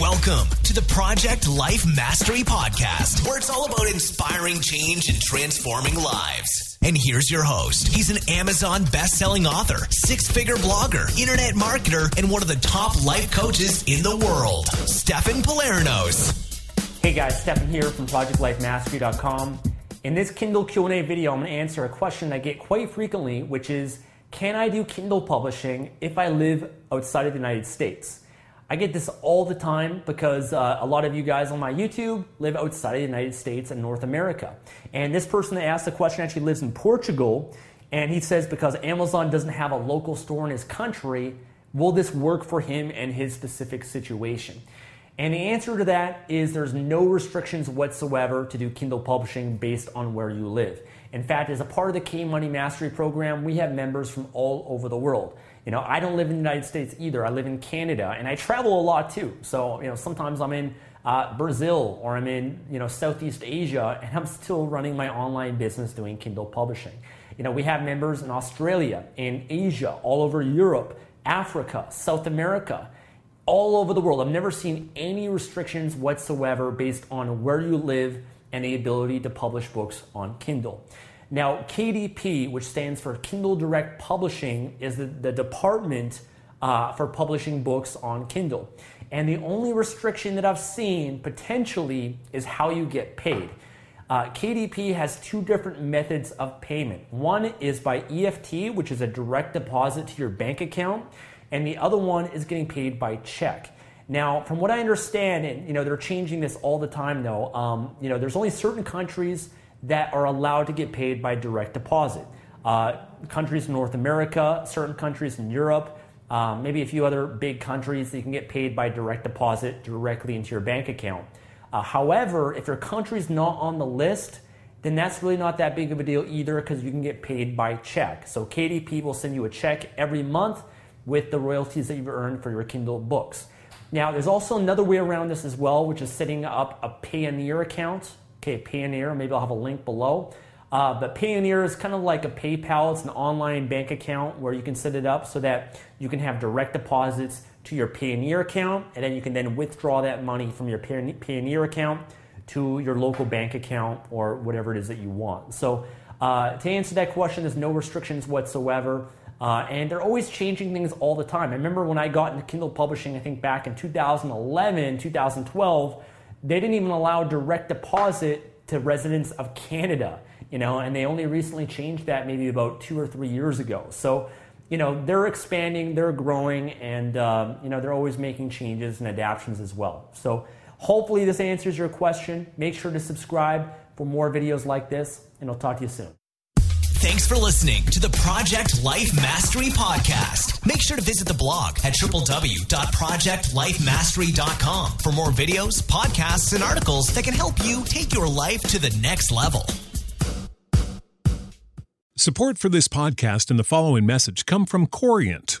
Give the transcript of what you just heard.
Welcome to the Project Life Mastery Podcast, where it's all about inspiring change and transforming lives. And here's your host. He's an Amazon best-selling author, six-figure blogger, internet marketer, and one of the top life coaches in the world, Stefan Palernos. Hey guys, Stefan here from ProjectLifeMastery.com. In this Kindle Q&A video, I'm going to answer a question I get quite frequently, which is, can I do Kindle publishing if I live outside of the United States? I get this all the time because uh, a lot of you guys on my YouTube live outside of the United States and North America. And this person that asked the question actually lives in Portugal. And he says because Amazon doesn't have a local store in his country, will this work for him and his specific situation? And the answer to that is there's no restrictions whatsoever to do Kindle publishing based on where you live. In fact, as a part of the K Money Mastery program, we have members from all over the world. You know, I don't live in the United States either. I live in Canada, and I travel a lot too. So, you know, sometimes I'm in uh, Brazil or I'm in, you know, Southeast Asia, and I'm still running my online business doing Kindle publishing. You know, we have members in Australia, in Asia, all over Europe, Africa, South America, all over the world. I've never seen any restrictions whatsoever based on where you live and the ability to publish books on Kindle. Now, KDP, which stands for Kindle Direct Publishing, is the, the department uh, for publishing books on Kindle. And the only restriction that I've seen potentially is how you get paid. Uh, KDP has two different methods of payment. One is by EFT, which is a direct deposit to your bank account, and the other one is getting paid by check. Now, from what I understand, and you know they're changing this all the time, though. Um, you know, there's only certain countries that are allowed to get paid by direct deposit. Uh, countries in North America, certain countries in Europe, um, maybe a few other big countries that you can get paid by direct deposit directly into your bank account. Uh, however, if your country's not on the list, then that's really not that big of a deal either because you can get paid by check. So KDP will send you a check every month with the royalties that you've earned for your Kindle books. Now, there's also another way around this as well, which is setting up a Payoneer account Okay, Payoneer, maybe I'll have a link below. Uh, but Payoneer is kind of like a PayPal. It's an online bank account where you can set it up so that you can have direct deposits to your Payoneer account, and then you can then withdraw that money from your Payoneer account to your local bank account or whatever it is that you want. So uh, to answer that question, there's no restrictions whatsoever. Uh, and they're always changing things all the time. I remember when I got into Kindle publishing, I think back in 2011, 2012, they didn't even allow direct deposit to residents of Canada, you know, and they only recently changed that maybe about two or three years ago. So, you know, they're expanding, they're growing, and, um, you know, they're always making changes and adaptations as well. So, hopefully, this answers your question. Make sure to subscribe for more videos like this, and I'll talk to you soon. Thanks for listening to the Project Life Mastery Podcast. Make sure to visit the blog at www.projectlifemastery.com for more videos, podcasts, and articles that can help you take your life to the next level. Support for this podcast and the following message come from Corient.